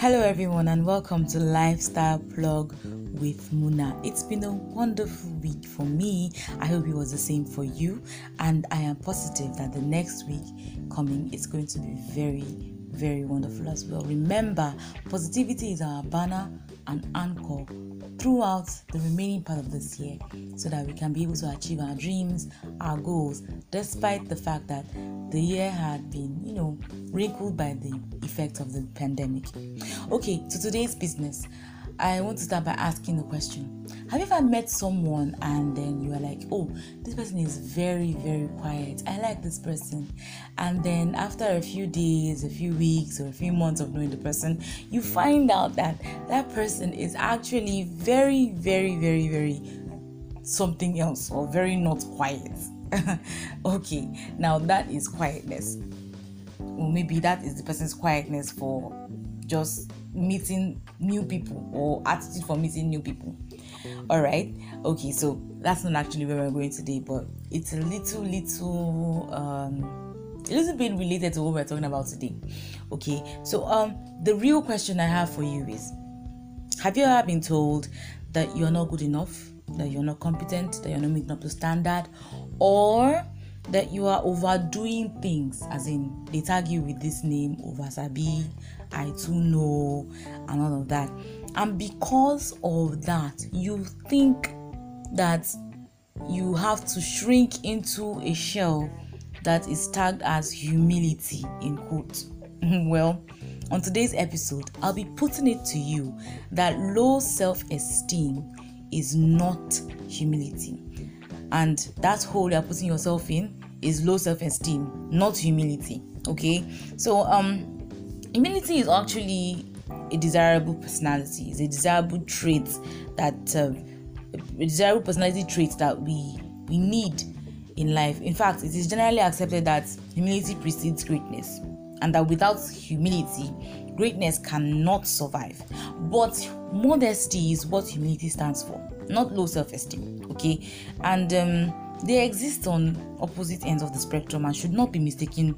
Hello, everyone, and welcome to Lifestyle Plug with Muna. It's been a wonderful week for me. I hope it was the same for you, and I am positive that the next week coming is going to be very, very wonderful as well. Remember, positivity is our banner and anchor throughout the remaining part of this year so that we can be able to achieve our dreams, our goals, despite the fact that the year had been, you know, wrinkled by the effects of the pandemic. Okay, to today's business. I want to start by asking a question. Have you ever met someone and then you are like, oh, this person is very, very quiet. I like this person. And then after a few days, a few weeks, or a few months of knowing the person, you find out that that person is actually very, very, very, very something else or very not quiet. okay, now that is quietness. Or maybe that is the person's quietness for just meeting new people or attitude for meeting new people. All right. Okay. So that's not actually where we're going today, but it's a little, little, um, a little bit related to what we're talking about today. Okay. So um, the real question I have for you is: Have you ever been told that you're not good enough, that you're not competent, that you're not meeting up to standard, or that you are overdoing things, as in they tag you with this name, Oversabi, I too know, and all of that. And because of that, you think that you have to shrink into a shell that is tagged as humility in quote. well, on today's episode, I'll be putting it to you that low self esteem is not humility. And that hole you're putting yourself in is low self esteem, not humility. Okay, so um, humility is actually a desirable personality, it's a desirable trait that uh, a desirable personality trait that we we need in life. In fact, it is generally accepted that humility precedes greatness, and that without humility, greatness cannot survive. But modesty is what humility stands for, not low self-esteem. Okay, and um, they exist on opposite ends of the spectrum and should not be mistaken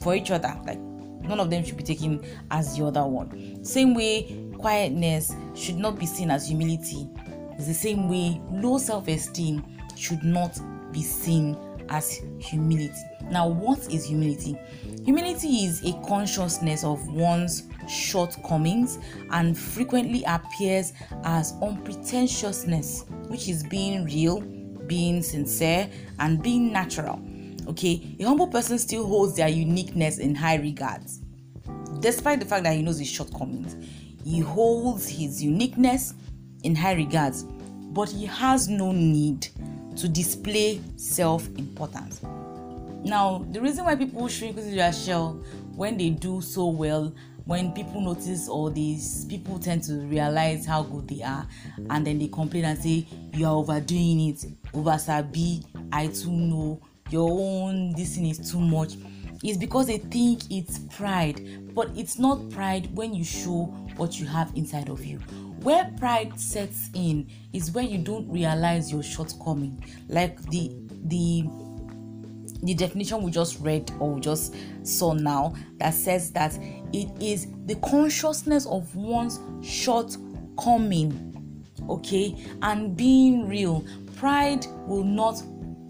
for each other. Like none of them should be taken as the other one. Same way, quietness should not be seen as humility. It's the same way low self-esteem should not be seen as humility. Now, what is humility? Humility is a consciousness of one's shortcomings and frequently appears as unpretentiousness, which is being real, being sincere, and being natural. Okay, a humble person still holds their uniqueness in high regards. Despite the fact that he knows his shortcomings, he holds his uniqueness in high regards, but he has no need to display self importance. Now, the reason why people shrink into their shell when they do so well, when people notice all these, people tend to realize how good they are, and then they complain and say, You are overdoing it, over sabi, I too know, your own this thing is too much. It's because they think it's pride but it's not pride when you show what you have inside of you. Where pride sets in is when you don't realize your shortcoming. Like the the the definition we just read or we just saw now that says that it is the consciousness of one's shortcoming okay and being real pride will not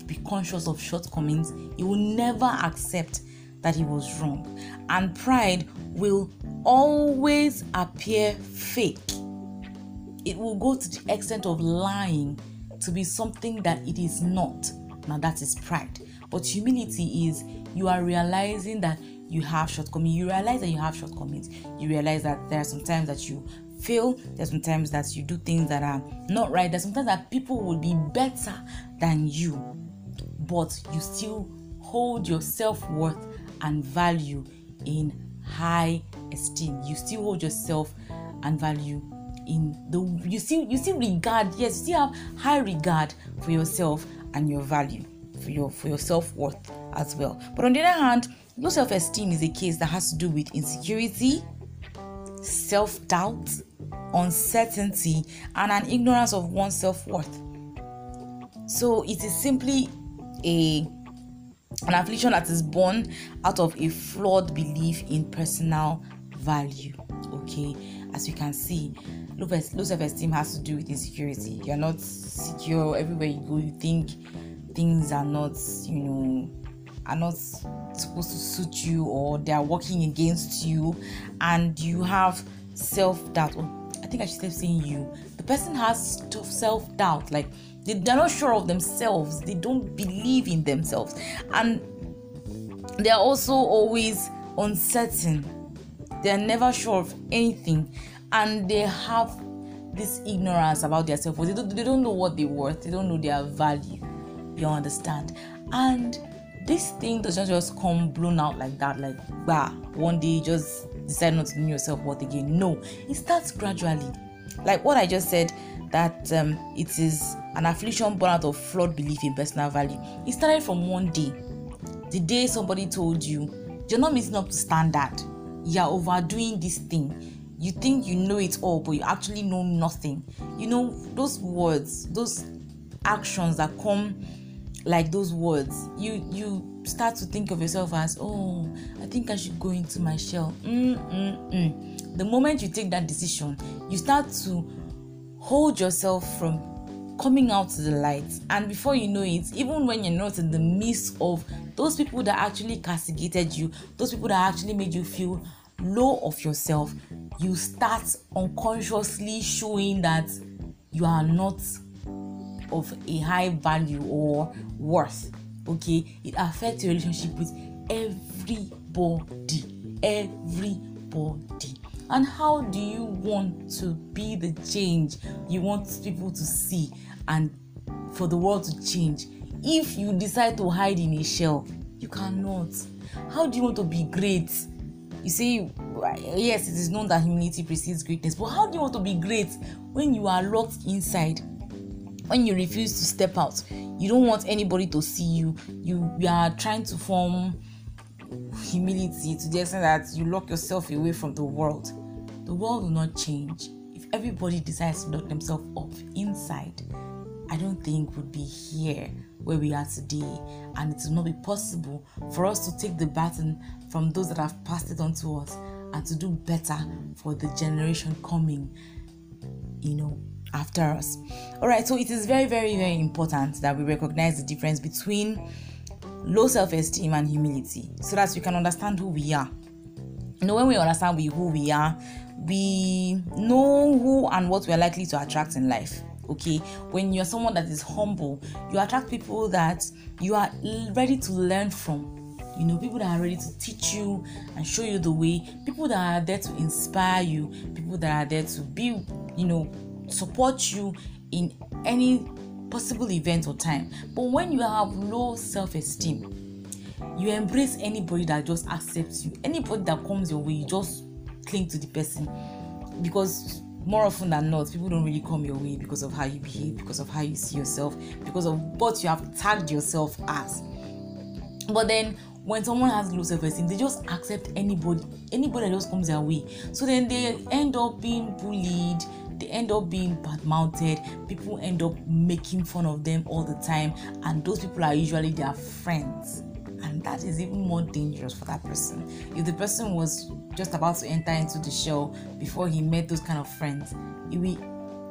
be conscious of shortcomings, he will never accept that he was wrong. And pride will always appear fake. It will go to the extent of lying to be something that it is not. Now, that is pride. But humility is you are realizing that you have shortcomings. You realize that you have shortcomings. You realize that there are some times that you fail. There's sometimes that you do things that are not right. There There's sometimes that people will be better than you but you still hold your self worth and value in high esteem. You still hold yourself and value in the you still you still regard yes you still have high regard for yourself and your value your for your self-worth as well but on the other hand low self-esteem is a case that has to do with insecurity self-doubt uncertainty and an ignorance of one's self-worth so it is simply a an affliction that is born out of a flawed belief in personal value. Okay, as you can see, low self esteem has to do with insecurity. You're not secure everywhere you go, you think things are not, you know, are not supposed to suit you or they are working against you, and you have self doubt. I think I should stop saying you. The person has self doubt, like they, they're not sure of themselves, they don't believe in themselves, and they're also always uncertain. They're never sure of anything, and they have this ignorance about worth. They don't, they don't know what they're worth, they don't know their value. You understand? And this thing doesn't just come blown out like that, like bah, one day you just decide not to know yourself worth again. No, it starts gradually. Like what I just said, that um, it is an affliction born out of flawed belief in personal value. It started from one day. The day somebody told you you're not meeting up to standard, you're overdoing this thing. You think you know it all, but you actually know nothing. You know, those words, those actions that come like those words you you start to think of yourself as oh i think i should go into my shell Mm-mm-mm. the moment you take that decision you start to hold yourself from coming out to the light and before you know it even when you're not in the midst of those people that actually castigated you those people that actually made you feel low of yourself you start unconsciously showing that you are not of a high value or worth okay? It affects your relationship with everybody everybody. And how do you want to be the change you want people to see and for the world to change? If you decide to hide in a shell you cannot. How do you want to be great? You say yes it is known that humility precedes greatness but how do you want to be great when you are locked inside when you refuse to step out you don't want anybody to see you. You, you are trying to form humility to the extent that you lock yourself away from the world. The world will not change. If everybody decides to lock themselves up inside i don't think we'd be here where we are today. And it will not be possible for us to take the baton from those that have passed it on to us and to do better for the generation coming. You know after us. All right, so it is very, very, very important that we recognize the difference between low self esteem and humility so that we can understand who we are. You know, when we understand we, who we are, we know who and what we are likely to attract in life. Okay, when you're someone that is humble, you attract people that you are ready to learn from you know people that are ready to teach you and show you the way people that are there to inspire you people that are there to be you know support you in any possible event or time. But when you have low self esteem, you embrace anybody that just accepts you. Anybody that comes your way, you just cling to the person because more often than not, people don't really come your way because of how you behave, because of how you see yourself, because of what you have tagged yourself as. But then when someone has low self-esteem, they just accept anybody, anybody that just comes their way. So then they end up being bullied, they end up being bad mounted people end up making fun of them all the time. And those people are usually their friends. And that is even more dangerous for that person. If the person was just about to enter into the shell before he met those kind of friends he will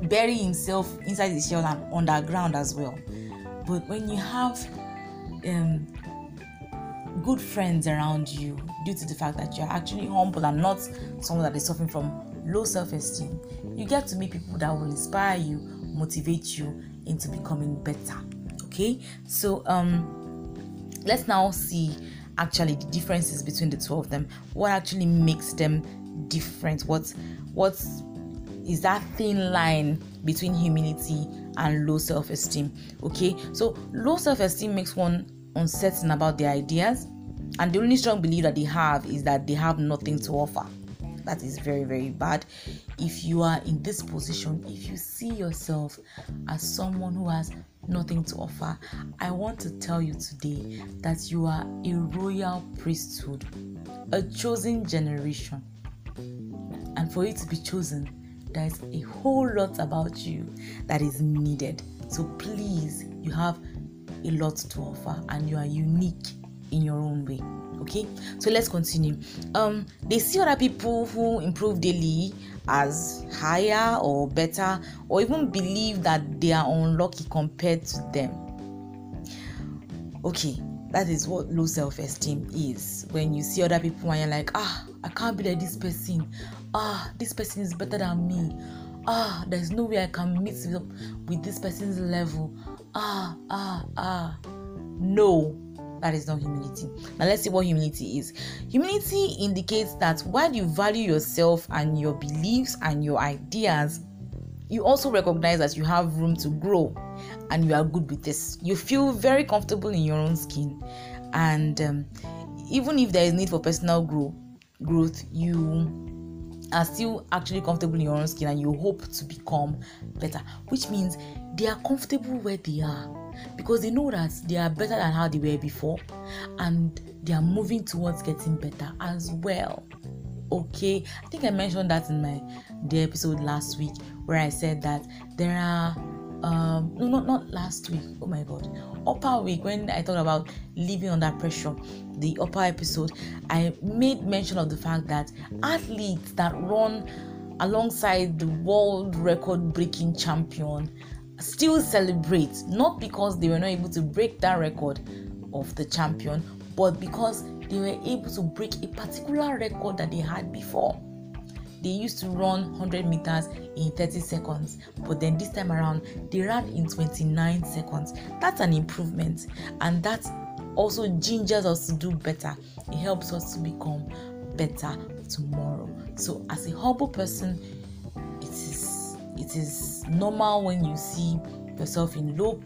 bury himself inside the shell and underground as well. But when you have um, good friends around you due to the fact that you're actually humble and not someone that is suffering from low self esteem, you get to meet people that will inspire you, motivate you into becoming better. Okay, so um, let's now see actually the differences between the two of them. What actually makes them different? What what is that thin line between humility and low self esteem? Okay, so low self esteem makes one uncertain about their ideas, and the only strong belief that they have is that they have nothing to offer that is very very bad. If you are in this position if you see yourself as someone who has nothing to offer i want to tell you today that you are a royal priesthood a chosen generation. And for you to be chosen there's a whole lot about you that is needed. So please you have a lot to offer and you are unique in your own way okay? So let's continue. Um they see other people who improve daily as higher or better or even believe that they are unlucky compared to them. Okay that is what low self-esteem is. When you see other people and you're like ah i can't be like this person. Ah this person is better than me. Ah there's no way i can meet with with this person's level. Ah ah ah. No that is not humility. Now, let's see what humility is. Humility indicates that while you value yourself and your beliefs and your ideas, you also recognize that you have room to grow and you are good with this. You feel very comfortable in your own skin, and um, even if there is need for personal grow, growth, you are still actually comfortable in your own skin and you hope to become better, which means they are comfortable where they are because they know that they are better than how they were before and they are moving towards getting better as well. Okay, I think I mentioned that in my the episode last week where I said that there are um no not not last week. Oh my god. Upper week when i talked about living under pressure the upper episode i made mention of the fact that athletes that run alongside the world record breaking champion still celebrate not because they were not able to break that record of the champion but because they were able to break a particular record that they had before they used to run 100 meters in 30 seconds but then this time around they ran in 29 seconds. That's an improvement and that also gingers us to do better. It helps us to become better tomorrow. So as a humble person it is it is normal when you see yourself in low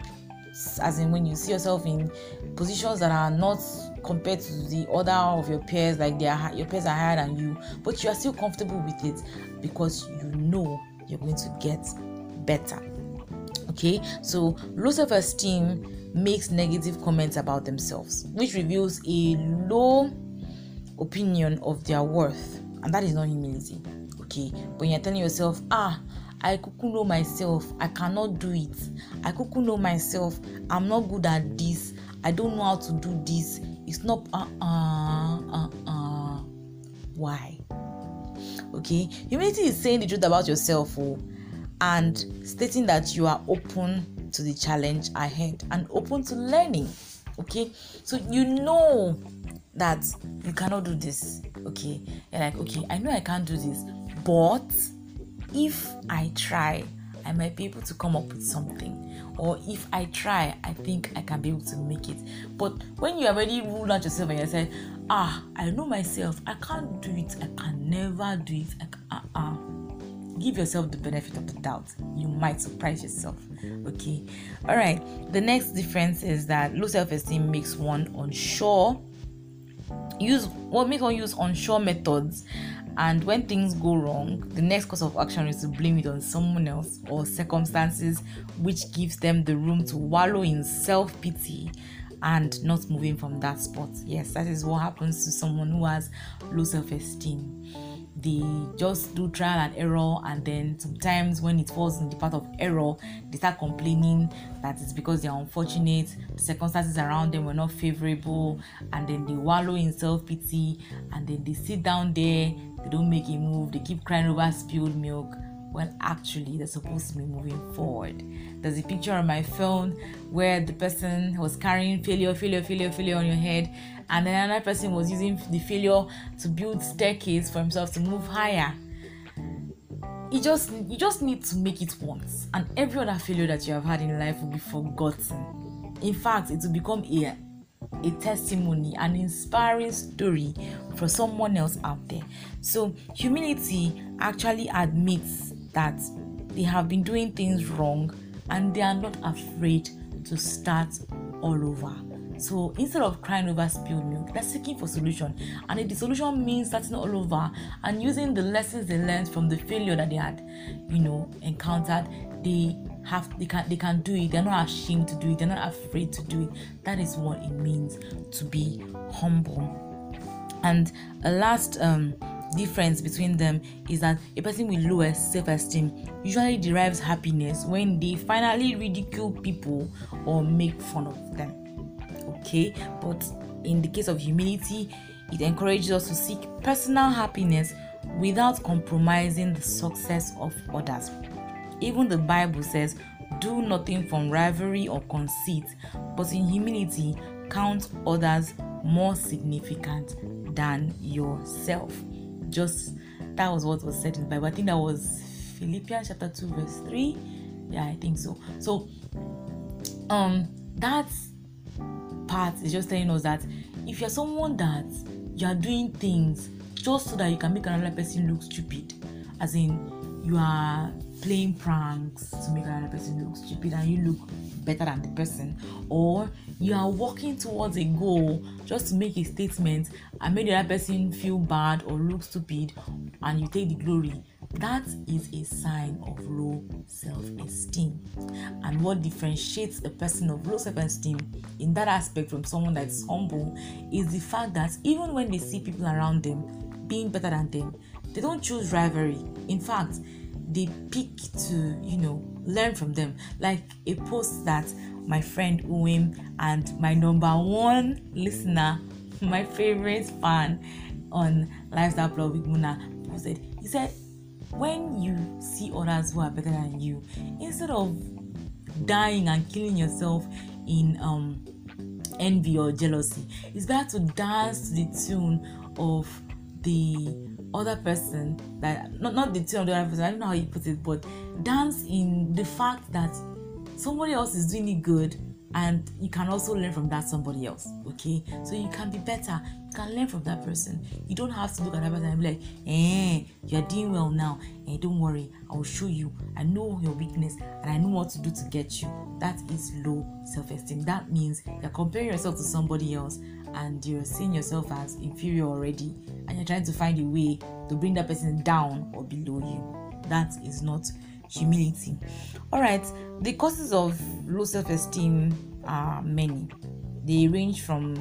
as in when you see yourself in positions that are not compared to the other of your peers like they are your peers are higher than you but you are still comfortable with it because you know you're going to get better okay so low self-esteem makes negative comments about themselves which reveals a low opinion of their worth and that is not humility okay when you're telling yourself ah I kuku know myself. I cannot do it. I kuku know myself. I'm not good at this. I don't know how to do this. It's not uh uh uh uh. Why? Okay, humility is saying the truth about yourself, oh, and stating that you are open to the challenge ahead and open to learning. Okay, so you know that you cannot do this. Okay, you're like, okay, I know I can't do this, but if I try, I might be able to come up with something. Or if I try, I think I can be able to make it. But when you already rule out yourself and you say, ah, I know myself, I can't do it, I can never do it, I uh-uh. Give yourself the benefit of the doubt. You might surprise yourself. Okay. All right. The next difference is that low self-esteem makes one unsure. Use what makes one use unsure methods and when things go wrong, the next course of action is to blame it on someone else or circumstances, which gives them the room to wallow in self pity and not moving from that spot. Yes, that is what happens to someone who has low self esteem they just do trial and error and then sometimes when it falls in the path of error they start complaining that it's because they're unfortunate the circumstances around them were not favorable and then they wallow in self-pity and then they sit down there they don't make a move they keep crying over spilled milk when actually they're supposed to be moving forward. There's a picture on my phone where the person was carrying failure, failure, failure, failure on your head, and then another person was using the failure to build staircase for himself to move higher. You just you just need to make it once, and every other failure that you have had in life will be forgotten. In fact, it will become a a testimony, an inspiring story for someone else out there. So, humility actually admits that they have been doing things wrong and they are not afraid to start all over. So instead of crying over spilled milk, they're seeking for solution. And if the solution means starting all over and using the lessons they learned from the failure that they had, you know, encountered, they have they can they can do it. They're not ashamed to do it. They're not afraid to do it. That is what it means to be humble. And a last um difference between them is that a person with lower self-esteem usually derives happiness when they finally ridicule people or make fun of them Okay, but in the case of humility, it encourages us to seek personal happiness without compromising the success of others. Even the Bible says, Do nothing from rivalry or conceit, but in humility count others more significant than yourself. Just that was what was said in the Bible. I think that was Philippians chapter 2, verse 3. Yeah, I think so. So um that part is just telling us that if you're someone that you are doing things just so that you can make another person look stupid, as in you are playing pranks to make another person look stupid and you look better than the person, or you are working towards a goal just to make a statement and make the other person feel bad or look stupid and you take the glory, that is a sign of low self esteem. And what differentiates a person of low self esteem in that aspect from someone that's humble is the fact that even when they see people around them being better than them, they don't choose rivalry. In fact, they pick to, you know, learn from them. Like a post that my friend Uwim and my number one listener, my favorite fan on Lifestyle Plug with Muna posted. He said, when you see others who are better than you, instead of dying and killing yourself in um, envy or jealousy, it's better to dance to the tune of the other person that not not the tune of the other person. I don't know how you put it, but dance in the fact that somebody else is doing it good and you can also learn from that somebody else okay? So you can be better you can learn from that person. You don't have to look at that person and be like eh you're doing well now. Eh don't worry i will show you. I know your weakness and i know what to do to get you. That is low self-esteem. That means you're comparing yourself to somebody else and you're seeing yourself as inferior already and you're trying to find a way to bring that person down or below you that is not humility. All right, the causes of low self esteem are many. They range from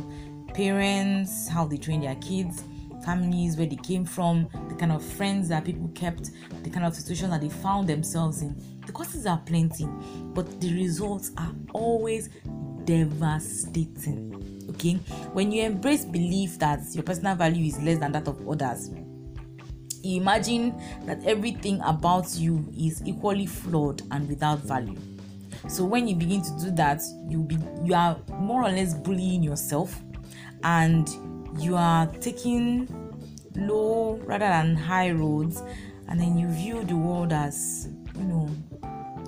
parents, how they train their kids, families, where they came from, the kind of friends that people kept, the kind of situation that they found themselves in. The causes are plenty, but the results are always devastating. Okay, when you embrace belief that your personal value is less than that of others, you imagine that everything about you is equally flawed and without value. So when you begin to do that you be you are more or less bullying yourself and you are taking low rather than high roads and then you view the world as you know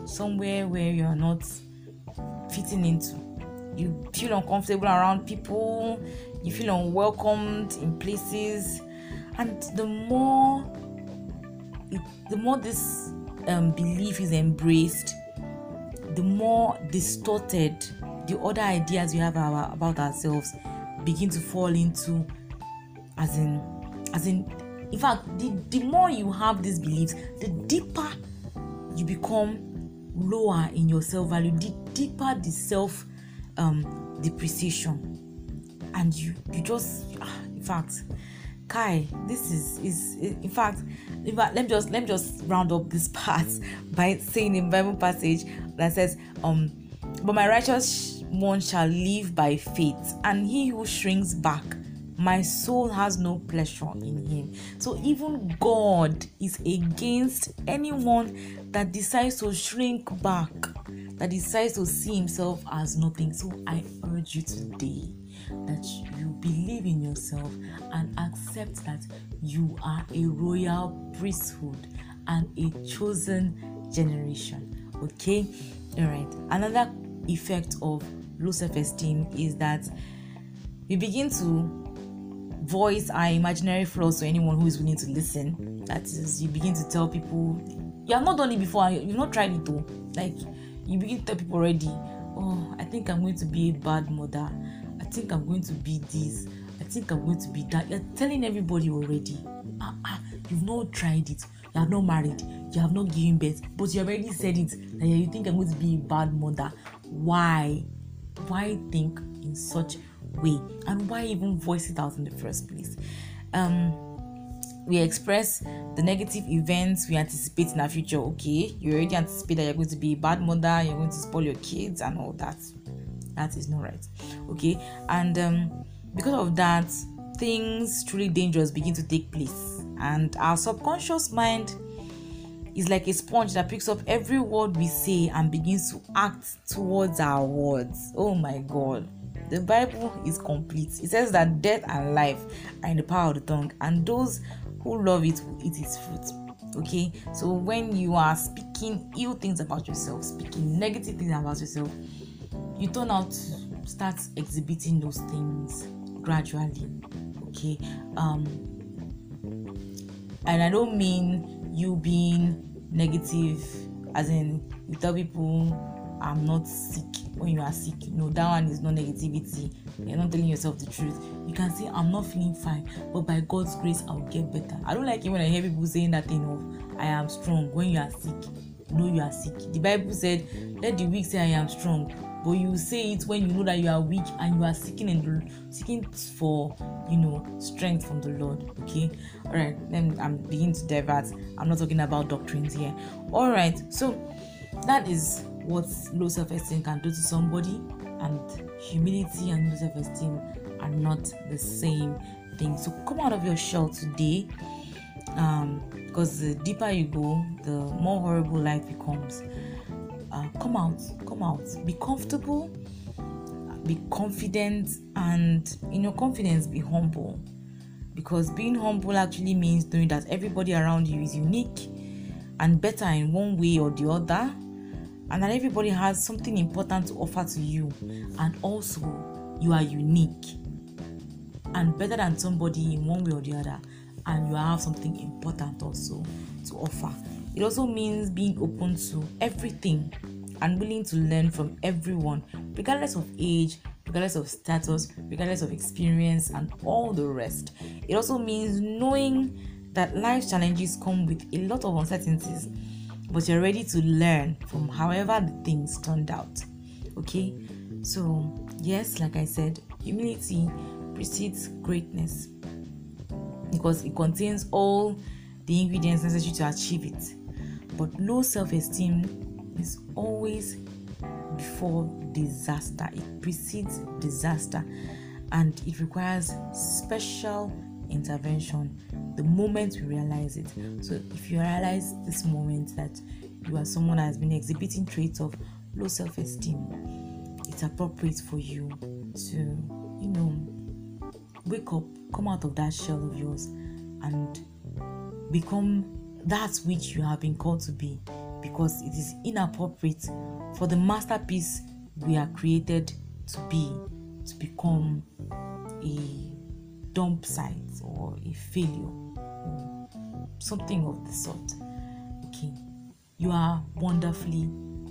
somewhere where you are not fitting into you feel uncomfortable around people you feel unwelcomed in places. And the more it, the more this um, belief is embraced the more distorted the other ideas we have about ourselves begin to fall into as in as in in fact the, the more you have these beliefs the deeper you become lower in your self-value the deeper the self um depreciation and you you just ah, in fact Kai, this is is in fact, in fact, let me just let me just round up this part by saying in Bible passage that says, um, but my righteous one shall live by faith, and he who shrinks back, my soul has no pleasure in him. So even God is against anyone that decides to shrink back, that decides to see himself as nothing. So I urge you today that you believe in yourself and accept that you are a royal priesthood and a chosen generation. Okay, all right. Another effect of low self esteem is that we begin to voice our imaginary flaws to anyone who is willing to listen. That is, you begin to tell people you have not done it before, you've not tried it though. Like you begin to tell people already, oh, I think I'm going to be a bad mother I think I'm going to be this. I think I'm going to be that. You're telling everybody already. Ah, ah, you've not tried it. You have not married. You have not given birth. But you already said it. That you think I'm going to be a bad mother. Why? Why think in such way? And why even voice it out in the first place? Um, we express the negative events we anticipate in our future. Okay, you already anticipate that you're going to be a bad mother, you're going to spoil your kids, and all that That is not right. Okay, and um, because of that, things truly dangerous begin to take place, and our subconscious mind is like a sponge that picks up every word we say and begins to act towards our words. Oh my God. The Bible is complete. It says that death and life are in the power of the tongue, and those who love it will eat its fruit. Okay, so when you are speaking ill things about yourself, speaking negative things about yourself, you turn out to start exhibiting those things gradually. Okay, um, and I don't mean you being negative, as in you tell people I'm not sick when you are sick. No, that one is not negativity. You're not telling yourself the truth. You can say, I'm not feeling fine, but by God's grace, I'll get better. I don't like it when I hear people saying that thing of I am strong when you are sick. No, you are sick. The Bible said, Let the weak say I am strong. But you say it when you know that you are weak and you are seeking and seeking for you know strength from the Lord. Okay, all right. Then I'm beginning to divert. I'm not talking about doctrines here. All right. So that is what low self-esteem can do to somebody and humility and low self-esteem are not the same thing. So come out of your shell today um, because the deeper you go the more horrible life becomes. Uh, come out come out. Be comfortable be confident and in your confidence be humble. Because being humble actually means knowing that everybody around you is unique and better in one way or the other and that everybody has something important to offer to you, and also you are unique and better than somebody in one way or the other, and you have something important also to offer. It also means being open to everything and willing to learn from everyone, regardless of age, regardless of status, regardless of experience, and all the rest. It also means knowing that life challenges come with a lot of uncertainties but you're ready to learn from however the things turned out. Okay, so yes, like I said, humility precedes greatness because it contains all the ingredients necessary to achieve it. But low self esteem is always before disaster, it precedes disaster and it requires special intervention the moment we realize it. So, if you realize this moment that you are someone that has been exhibiting traits of low self esteem, it's appropriate for you to, you know, wake up, come out of that shell of yours, and become that which you have been called to be because it is inappropriate for the masterpiece we are created to be to become a dump site or a failure, something of the sort. Okay, you are wonderfully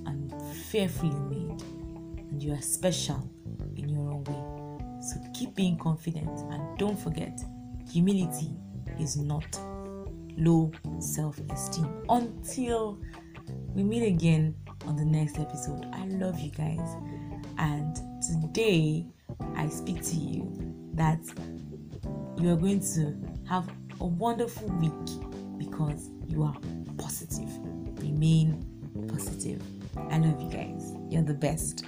and fearfully made, and you are special in your own way. So keep being confident and don't forget, humility is not low self esteem. Until we meet again on the next episode, I love you guys, and today I speak to you that you are going to have a wonderful week because you are positive. Remain positive. I love you guys. You're the best.